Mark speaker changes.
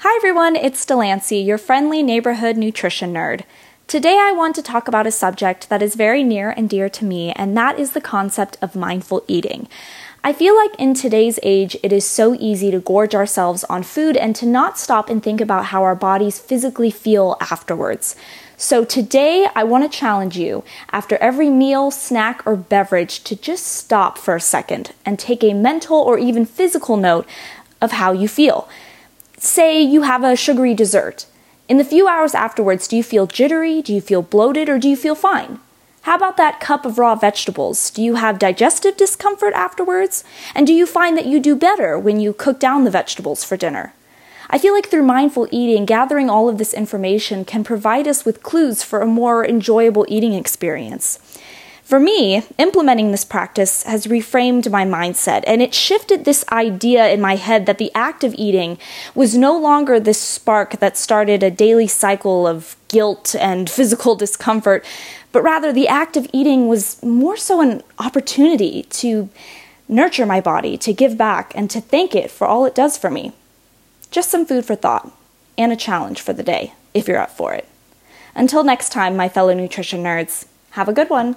Speaker 1: Hi everyone, it's Delancey, your friendly neighborhood nutrition nerd. Today I want to talk about a subject that is very near and dear to me, and that is the concept of mindful eating. I feel like in today's age, it is so easy to gorge ourselves on food and to not stop and think about how our bodies physically feel afterwards. So today, I want to challenge you after every meal, snack, or beverage to just stop for a second and take a mental or even physical note of how you feel. Say you have a sugary dessert. In the few hours afterwards, do you feel jittery? Do you feel bloated? Or do you feel fine? How about that cup of raw vegetables? Do you have digestive discomfort afterwards? And do you find that you do better when you cook down the vegetables for dinner? I feel like through mindful eating, gathering all of this information can provide us with clues for a more enjoyable eating experience. For me, implementing this practice has reframed my mindset and it shifted this idea in my head that the act of eating was no longer this spark that started a daily cycle of guilt and physical discomfort, but rather the act of eating was more so an opportunity to nurture my body, to give back, and to thank it for all it does for me. Just some food for thought and a challenge for the day, if you're up for it. Until next time, my fellow nutrition nerds, have a good one.